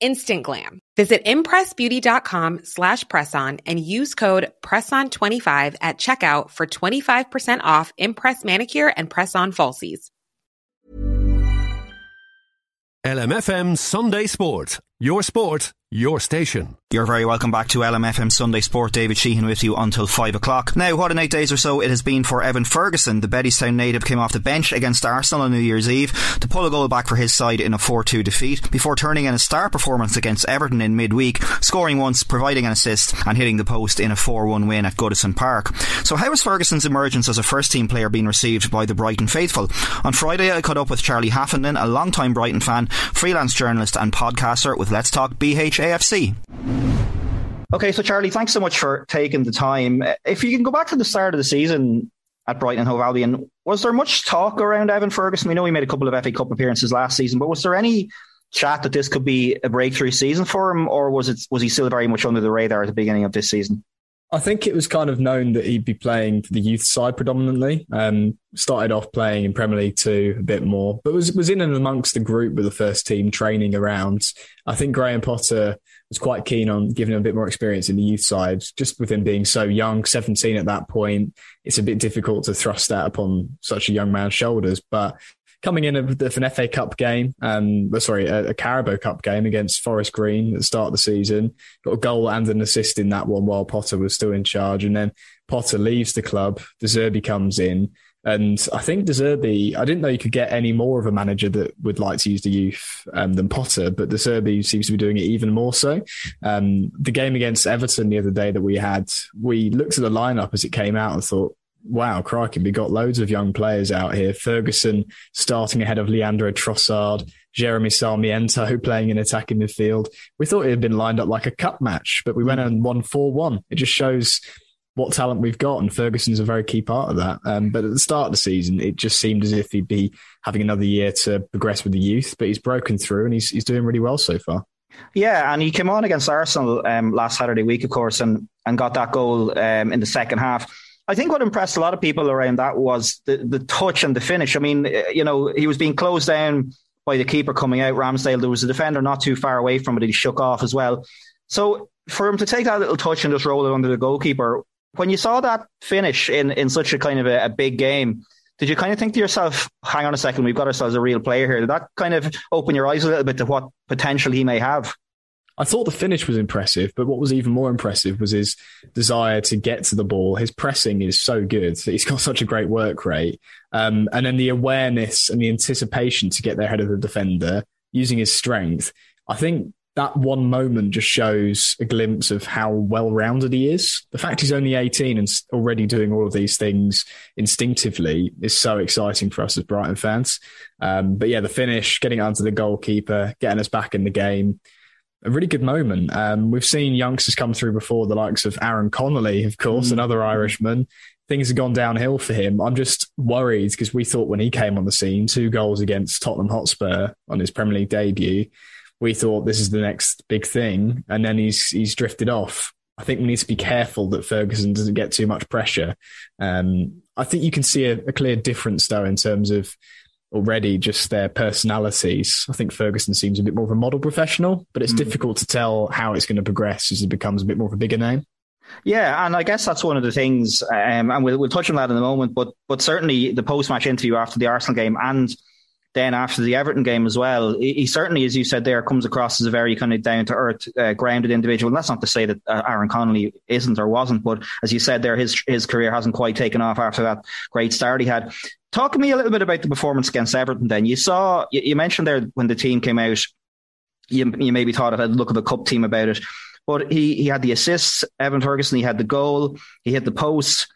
instant glam. Visit impressbeauty.com slash presson and use code PRESSON25 at checkout for 25% off Impress Manicure and Press-On Falsies. LMFM Sunday Sport. Your sport, your station. You're very welcome back to LMFM Sunday Sport. David Sheehan with you until 5 o'clock. Now, what an eight days or so it has been for Evan Ferguson. The Bettystown native came off the bench against Arsenal on New Year's Eve to pull a goal back for his side in a 4-2 defeat before turning in a star performance against Everton in midweek, scoring once, providing an assist and hitting the post in a 4-1 win at Goodison Park. So how has Ferguson's emergence as a first team player been received by the Brighton faithful? On Friday I caught up with Charlie Haffenden, a long-time Brighton fan, freelance journalist and podcaster with Let's Talk BHAFC. Okay, so Charlie, thanks so much for taking the time. If you can go back to the start of the season at Brighton and Hove Albion, was there much talk around Evan Ferguson? We know he made a couple of FA Cup appearances last season, but was there any chat that this could be a breakthrough season for him, or was it was he still very much under the radar at the beginning of this season? I think it was kind of known that he'd be playing for the youth side predominantly. Um, started off playing in Premier League two a bit more, but was was in and amongst the group with the first team training around. I think Graham Potter was quite keen on giving him a bit more experience in the youth side, just with him being so young, 17 at that point. It's a bit difficult to thrust that upon such a young man's shoulders, but coming in with an FA Cup game, um, sorry, a, a, Carabao Cup game against Forest Green at the start of the season. Got a goal and an assist in that one while Potter was still in charge. And then Potter leaves the club. De Zerbi comes in. And I think De Zerbi, I didn't know you could get any more of a manager that would like to use the youth um, than Potter, but De Zerbi seems to be doing it even more so. Um, the game against Everton the other day that we had, we looked at the lineup as it came out and thought, wow, crikey, we got loads of young players out here. Ferguson starting ahead of Leandro Trossard, Jeremy Sarmiento playing in attacking midfield. We thought it had been lined up like a cup match, but we went and won 4 1. It just shows what talent we've got, and Ferguson's a very key part of that. Um, but at the start of the season, it just seemed as if he'd be having another year to progress with the youth, but he's broken through and he's, he's doing really well so far. Yeah, and he came on against Arsenal um, last Saturday week, of course, and, and got that goal um, in the second half. I think what impressed a lot of people around that was the, the touch and the finish. I mean, uh, you know, he was being closed down by the keeper coming out, Ramsdale. There was a defender not too far away from it. He shook off as well. So for him to take that little touch and just roll it under the goalkeeper, when you saw that finish in, in such a kind of a, a big game, did you kind of think to yourself, hang on a second, we've got ourselves a real player here? Did that kind of open your eyes a little bit to what potential he may have? I thought the finish was impressive, but what was even more impressive was his desire to get to the ball. His pressing is so good. He's got such a great work rate. Um, and then the awareness and the anticipation to get there ahead of the defender using his strength. I think that one moment just shows a glimpse of how well rounded he is. The fact he's only 18 and already doing all of these things instinctively is so exciting for us as Brighton fans. Um, but yeah, the finish, getting onto the goalkeeper, getting us back in the game a really good moment. Um, we've seen youngsters come through before, the likes of Aaron Connolly, of course, mm. another Irishman. Things have gone downhill for him. I'm just worried because we thought when he came on the scene, two goals against Tottenham Hotspur on his Premier League debut, we thought this is the next big thing, and then he's he's drifted off. I think we need to be careful that Ferguson doesn't get too much pressure. Um, I think you can see a, a clear difference though in terms of already just their personalities. I think Ferguson seems a bit more of a model professional, but it's mm. difficult to tell how it's going to progress as he becomes a bit more of a bigger name. Yeah, and I guess that's one of the things, um, and we'll, we'll touch on that in a moment. But but certainly the post match interview after the Arsenal game and then after the Everton game as well, he, he, certainly, as you said there, comes across as a very kind of down to earth, uh, grounded individual. And that's not to say that uh, Aaron Connolly isn't or wasn't, but as you said there, his his career hasn't quite taken off after that great start he had Talk to me a little bit about the performance against Everton. Then you saw you, you mentioned there when the team came out, you, you maybe thought it had a look of a cup team about it, but he he had the assists. Evan Ferguson, he had the goal, he hit the post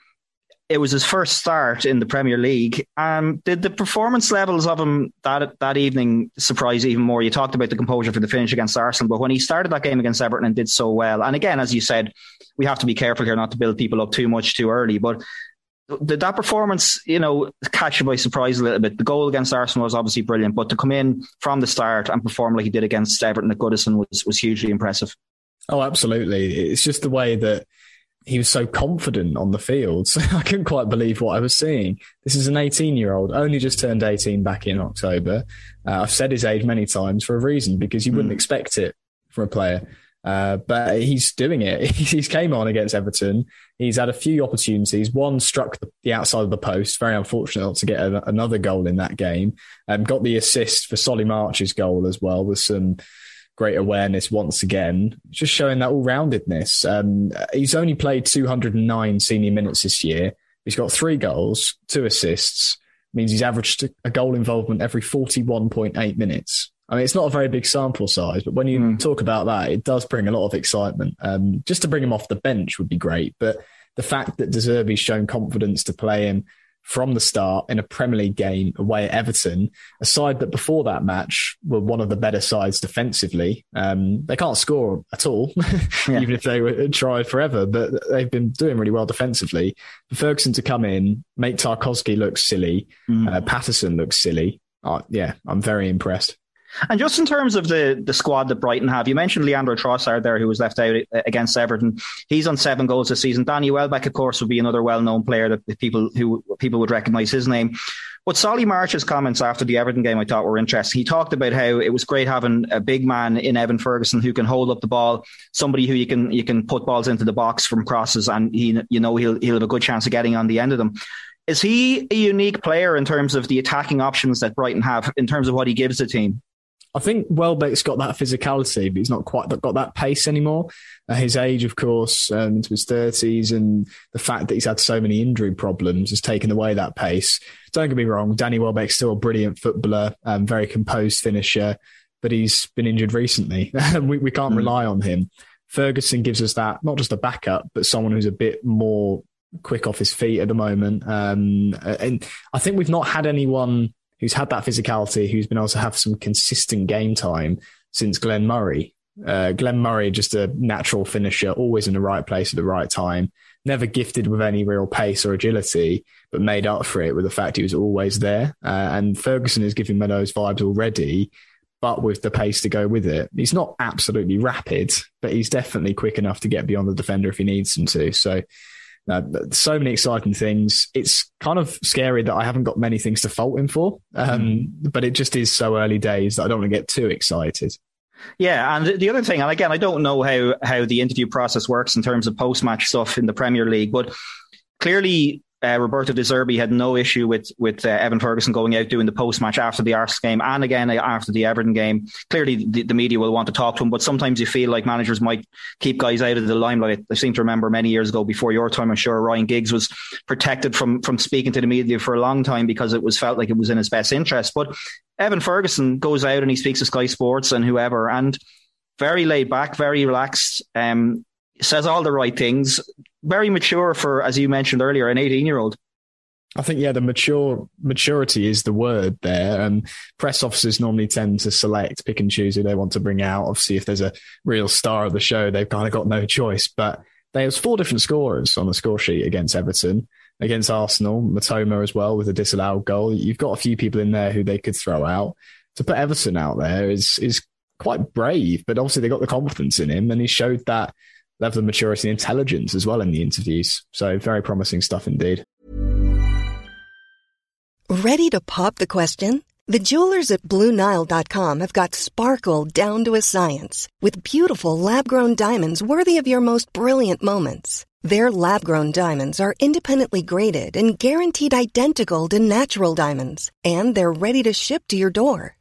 it was his first start in the Premier League. Um, did the performance levels of him that that evening surprise even more? You talked about the composure for the finish against Arsenal, but when he started that game against Everton and did so well, and again, as you said, we have to be careful here not to build people up too much too early, but. Did that performance, you know, catch you by surprise a little bit? The goal against Arsenal was obviously brilliant, but to come in from the start and perform like he did against Everton at Goodison was was hugely impressive. Oh, absolutely! It's just the way that he was so confident on the field. So I couldn't quite believe what I was seeing. This is an 18 year old, only just turned 18 back in October. Uh, I've said his age many times for a reason because you mm. wouldn't hmm. expect it from a player. Uh, but he's doing it. he's came on against Everton. He's had a few opportunities. One struck the outside of the post. Very unfortunate not to get a, another goal in that game. Um, got the assist for Solly March's goal as well with some great awareness once again, just showing that all roundedness. Um, he's only played 209 senior minutes this year. He's got three goals, two assists, means he's averaged a goal involvement every 41.8 minutes. I mean, it's not a very big sample size, but when you mm. talk about that, it does bring a lot of excitement. Um, just to bring him off the bench would be great, but the fact that De Zerbi's shown confidence to play him from the start in a Premier League game away at Everton, a side that before that match were one of the better sides defensively. Um, they can't score at all, yeah. even if they were tried forever, but they've been doing really well defensively. For Ferguson to come in, make Tarkowski look silly, mm. uh, Patterson look silly. Uh, yeah, I'm very impressed. And just in terms of the the squad that Brighton have, you mentioned Leandro Trossard there, who was left out against Everton. He's on seven goals this season. Danny Welbeck, of course, would be another well known player that people who people would recognise his name. But Solly March's comments after the Everton game, I thought were interesting. He talked about how it was great having a big man in Evan Ferguson who can hold up the ball, somebody who you can you can put balls into the box from crosses, and he you know he'll he'll have a good chance of getting on the end of them. Is he a unique player in terms of the attacking options that Brighton have in terms of what he gives the team? I think Welbeck's got that physicality, but he's not quite got that pace anymore. At his age, of course, um, into his thirties, and the fact that he's had so many injury problems has taken away that pace. Don't get me wrong, Danny Welbeck's still a brilliant footballer, um, very composed finisher, but he's been injured recently. we, we can't mm. rely on him. Ferguson gives us that not just a backup, but someone who's a bit more quick off his feet at the moment. Um, and I think we've not had anyone who's had that physicality, who's been able to have some consistent game time since Glenn Murray. Uh, Glenn Murray, just a natural finisher, always in the right place at the right time, never gifted with any real pace or agility, but made up for it with the fact he was always there. Uh, and Ferguson is giving me those vibes already, but with the pace to go with it. He's not absolutely rapid, but he's definitely quick enough to get beyond the defender if he needs him to. So uh, so many exciting things. It's kind of scary that I haven't got many things to fault him for, um, mm. but it just is so early days that I don't want to get too excited. Yeah, and the other thing, and again, I don't know how how the interview process works in terms of post match stuff in the Premier League, but clearly uh, Roberto De Zerbi had no issue with with uh, Evan Ferguson going out doing the post match after the Arsenal game and again after the Everton game. Clearly, the, the, media will want to talk to him, but sometimes you feel like managers might keep guys out of the limelight. I seem to remember many years ago, before your time, I'm sure Ryan Giggs was protected from from speaking to the media for a long time because it was felt like it was in his best interest. But Evan Ferguson goes out and he speaks to Sky Sports and whoever, and very laid back, very relaxed. Um, says all the right things, very mature for, as you mentioned earlier, an 18 year old. I think yeah, the mature maturity is the word there. And press officers normally tend to select, pick and choose who they want to bring out. Obviously, if there's a real star of the show, they've kind of got no choice. But there's four different scorers on the score sheet against Everton, against Arsenal, Mitoma as well with a disallowed goal. You've got a few people in there who they could throw out. To put Everton out there is is quite brave, but obviously they got the confidence in him, and he showed that level of maturity and intelligence as well in the interviews. So very promising stuff indeed. Ready to pop the question? The jewelers at BlueNile.com have got sparkle down to a science with beautiful lab-grown diamonds worthy of your most brilliant moments. Their lab-grown diamonds are independently graded and guaranteed identical to natural diamonds, and they're ready to ship to your door.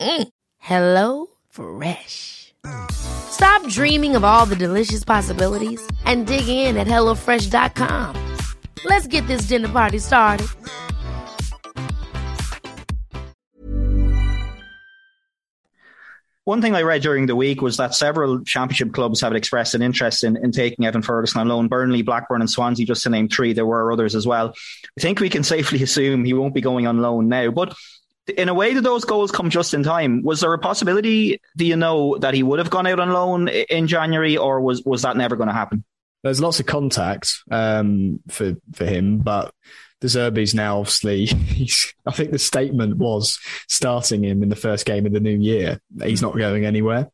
Mm. Hello Fresh. Stop dreaming of all the delicious possibilities and dig in at HelloFresh.com. Let's get this dinner party started. One thing I read during the week was that several championship clubs have expressed an interest in, in taking Evan Ferguson on loan. Burnley, Blackburn, and Swansea, just to name three. There were others as well. I think we can safely assume he won't be going on loan now. But in a way, did those goals come just in time? Was there a possibility, do you know, that he would have gone out on loan in January, or was, was that never going to happen? There's lots of contact um, for for him, but De Zerbi's now obviously. I think the statement was starting him in the first game of the new year. He's not going anywhere.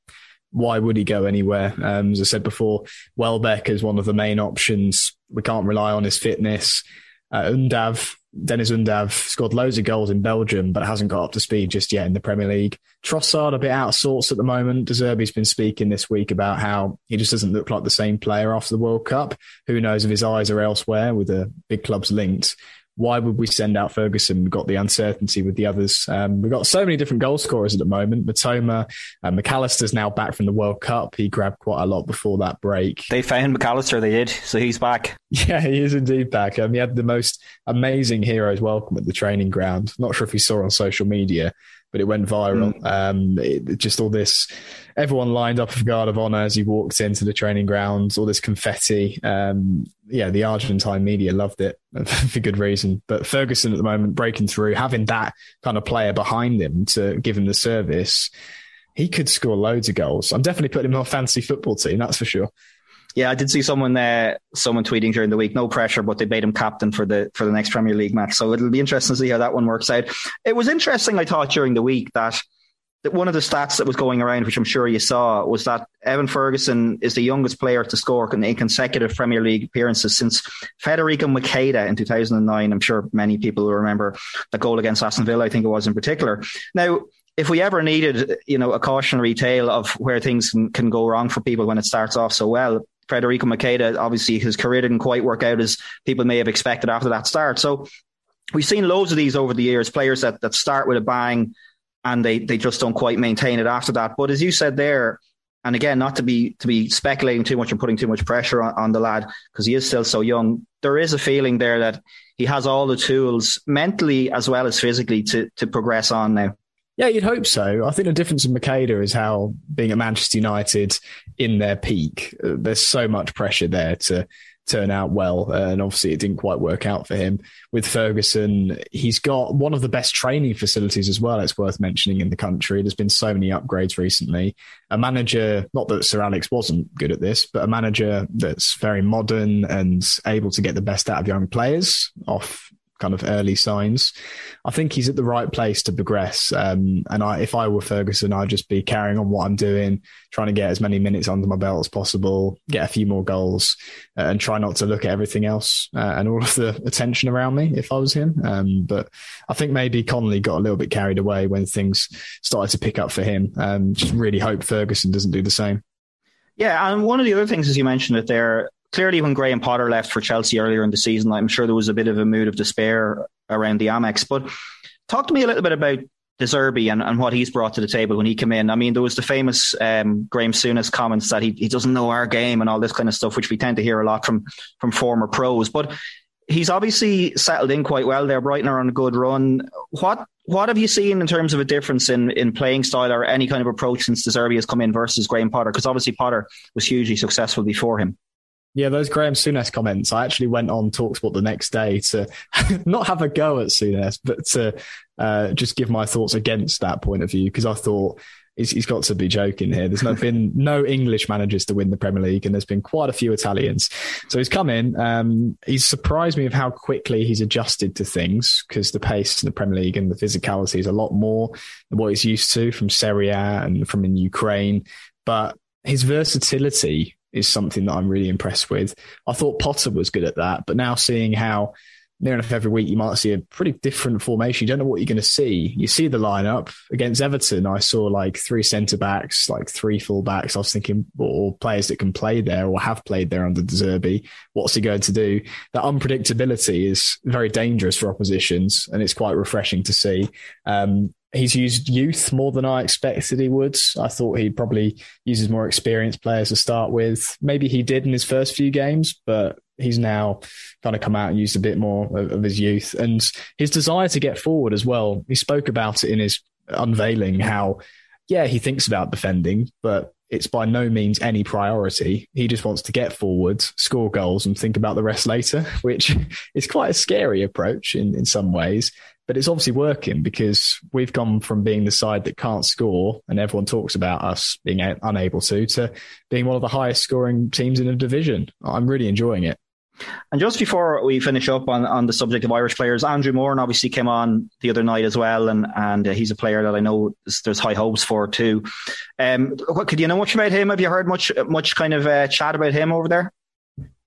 Why would he go anywhere? Um, as I said before, Welbeck is one of the main options. We can't rely on his fitness. Uh, Undav Deniz Undav scored loads of goals in Belgium, but hasn't got up to speed just yet in the Premier League. Trossard a bit out of sorts at the moment. De Zerbi's been speaking this week about how he just doesn't look like the same player after the World Cup. Who knows if his eyes are elsewhere with the big clubs linked why would we send out Ferguson? We've got the uncertainty with the others. Um, we've got so many different goal scorers at the moment. Mitoma, uh, Mac Allister's now back from the World Cup. He grabbed quite a lot before that break. They found Mac Allister, they did. So he's back. Yeah, he is indeed back. Um, he had the most amazing heroes welcome at the training ground. Not sure if you saw on social media, but it went viral. Mm. Um, it, just all this, everyone lined up for guard of honor as he walked into the training grounds, all this confetti. Um, yeah, the Argentine media loved it for good reason. But Ferguson at the moment breaking through, having that kind of player behind him to give him the service, he could score loads of goals. I'm definitely putting him on a fantasy football team, that's for sure. Yeah, I did see someone uh, someone tweeting during the week. No pressure, but they made him captain for the for the next Premier League match. So it'll be interesting to see how that one works out. It was interesting, I thought, during the week that that one of the stats that was going around, which I'm sure you saw, was that Evan Ferguson is the youngest player to score in consecutive Premier League appearances since Federico Macheda in 2009. I'm sure many people will remember the goal against Aston Villa, I think it was in particular. Now, if we ever needed, you know, a cautionary tale of where things can go wrong for people when it starts off so well, Federico Macheda, obviously his career didn't quite work out as people may have expected after that start. So we've seen loads of these over the years, players that, that start with a bang and they, they just don't quite maintain it after that. But as you said there, and again, not to be to be speculating too much and putting too much pressure on, on the lad because he is still so young. There is a feeling there that he has all the tools mentally as well as physically to to progress on now. Yeah, you'd hope so. I think the difference with Macheda is how being at Manchester United in their peak, uh, there's so much pressure there to turn out well. And obviously, it didn't quite work out for him. With Ferguson, he's got one of the best training facilities as well. It's worth mentioning in the country. There's been so many upgrades recently. A manager, not that Sir Alex wasn't good at this, but a manager that's very modern and able to get the best out of young players off kind of early signs. I think he's at the right place to progress. Um, and I, if I were Ferguson, I'd just be carrying on what I'm doing, trying to get as many minutes under my belt as possible, get a few more goals, uh, and try not to look at everything else uh, and all of the attention around me if I was him. Um, but I think maybe Connolly got a little bit carried away when things started to pick up for him. Um, just really hope Ferguson doesn't do the same. Yeah, and one of the other things, as you mentioned it there, clearly when Graham Potter left for Chelsea earlier in the season, I'm sure there was a bit of a mood of despair around the Amex. But talk to me a little bit about De Zerbi and, and what he's brought to the table when he came in. I mean, there was the famous um, Graham Souness comments that he, he doesn't know our game and all this kind of stuff, which we tend to hear a lot from from former pros. But he's obviously settled in quite well there. Brighton are on a good run. What what have you seen in terms of a difference in, in playing style or any kind of approach since De Zerbi has come in versus Graham Potter? Because obviously Potter was hugely successful before him. Yeah, those Graham Souness comments. I actually went on Talksport the next day to not have a go at Souness, but to uh, just give my thoughts against that point of view because I thought he's, he's got to be joking here. There's not been no English managers to win the Premier League, and there's been quite a few Italians. So he's come in. Um, he's surprised me of how quickly he's adjusted to things because the pace in the Premier League and the physicality is a lot more than what he's used to from Serie A and from in Ukraine. But his versatility is something that I'm really impressed with. I thought Potter was good at that, but now seeing how near enough every week you might see a pretty different formation. You don't know what you're going to see. You see the lineup against Everton. I saw like three centre backs, like three full backs. I was thinking, or players that can play there or have played there under De. What's he going to do? That unpredictability is very dangerous for oppositions, and it's quite refreshing to see. Um, he's used youth more than I expected he would. I thought he probably uses more experienced players to start with. Maybe he did in his first few games, but he's now kind of come out and used a bit more of, of his youth and his desire to get forward as well. He spoke about it in his unveiling how, yeah, he thinks about defending, but it's by no means any priority. He just wants to get forward, score goals, and think about the rest later, which is quite a scary approach in, in some ways. But it's obviously working because we've gone from being the side that can't score, and everyone talks about us being unable to, to being one of the highest scoring teams in the division. I'm really enjoying it. And just before we finish up on, on the subject of Irish players, Andrew Moran obviously came on the other night as well, and and uh, he's a player that I know there's high hopes for too. Um, what, could you know much about him? Have you heard much much kind of uh, chat about him over there?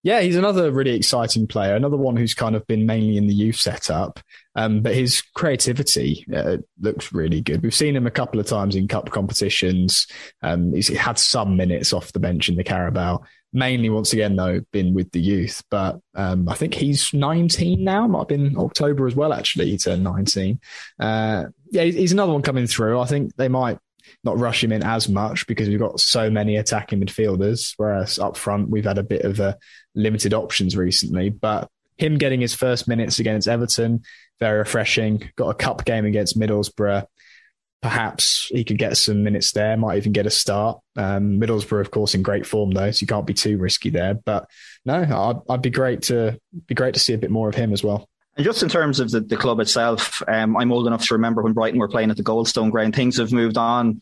Yeah, he's another really exciting player. Another one who's kind of been mainly in the youth setup, um, but his creativity uh, looks really good. We've seen him a couple of times in cup competitions. Um, he's had some minutes off the bench in the Carabao. Mainly, once again, though, been with the youth. But um, I think he's 19 now. Might have been October as well. Actually, he turned 19. Uh, yeah, he's another one coming through. I think they might not rush him in as much because we've got so many attacking midfielders. Whereas up front, we've had a bit of a limited options recently. But him getting his first minutes against Everton, very refreshing. Got a cup game against Middlesbrough. Perhaps he could get some minutes there, might even get a start. Um, Middlesbrough, of course, in great form though, so you can't be too risky there. But no, I'd, I'd be great to be great to see a bit more of him as well. And just in terms of the, the club itself, um, I'm old enough to remember when Brighton were playing at the Goldstone Ground. Things have moved on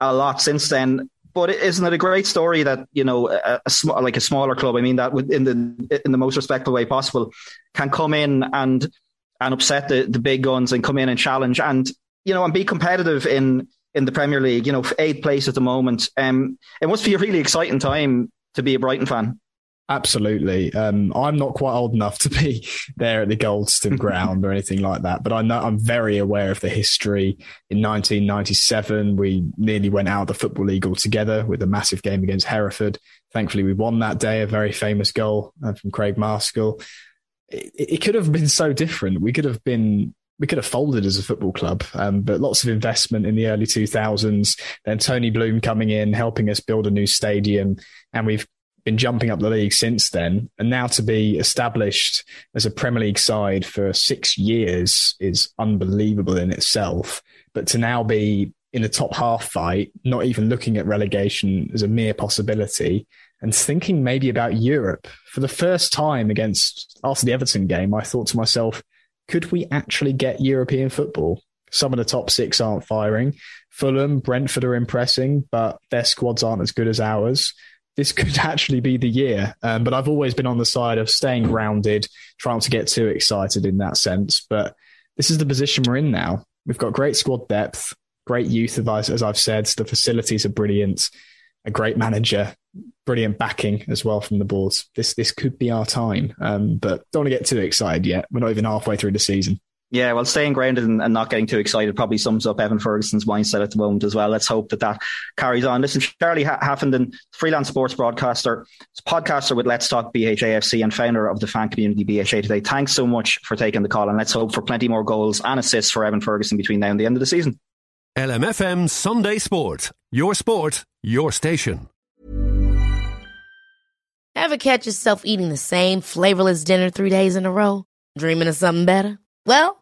a lot since then. But isn't it a great story that you know a, a sm- like a smaller club? I mean that in the in the most respectful way possible can come in and and upset the, the big guns and come in and challenge and you know and be competitive in in the Premier League. You know, eighth place at the moment. Um, it must be a really exciting time to be a Brighton fan. Absolutely. Um, I'm not quite old enough to be there at the Goldstone ground or anything like that, but I know I'm very aware of the history. In 1997, we nearly went out of the Football League altogether with a massive game against Hereford. Thankfully, we won that day, a very famous goal uh, from Craig Marskell. It, it, could have been so different. We could have been we could have folded as a football club, um, but lots of investment in the early 2000s. Then Tony Bloom coming in, helping us build a new stadium, and we've been jumping up the league since then. And now to be established as a Premier League side for six years is unbelievable in itself. But to now be in the top half fight, not even looking at relegation as a mere possibility, and thinking maybe about Europe for the first time against after the Everton game, I thought to myself, could we actually get European football? Some of the top six aren't firing. Fulham, Brentford are impressing, but their squads aren't as good as ours this could actually be the year. Um, but I've always been on the side of staying grounded, trying to get too excited in that sense. But this is the position we're in now. We've got great squad depth, great youth, advice, as I've said. The facilities are brilliant, a great manager, brilliant backing as well from the boards. This this could be our time, um, but don't want to get too excited yet. We're not even halfway through the season. Yeah, well, staying grounded and, and, not getting too excited probably sums up Evan Ferguson's mindset at the moment as well. Let's hope that that carries on. Listen, Charlie Haffenden, freelance sports broadcaster, podcaster with Let's Talk BHAFC and founder of the fan community BHA today. Thanks so much for taking the call and let's hope for plenty more goals and assists for Evan Ferguson between now and the end of the season. LMFM Sunday Sport. Your sport, your station. Ever catch yourself eating the same flavorless dinner three days in a row? Dreaming of something better? Well,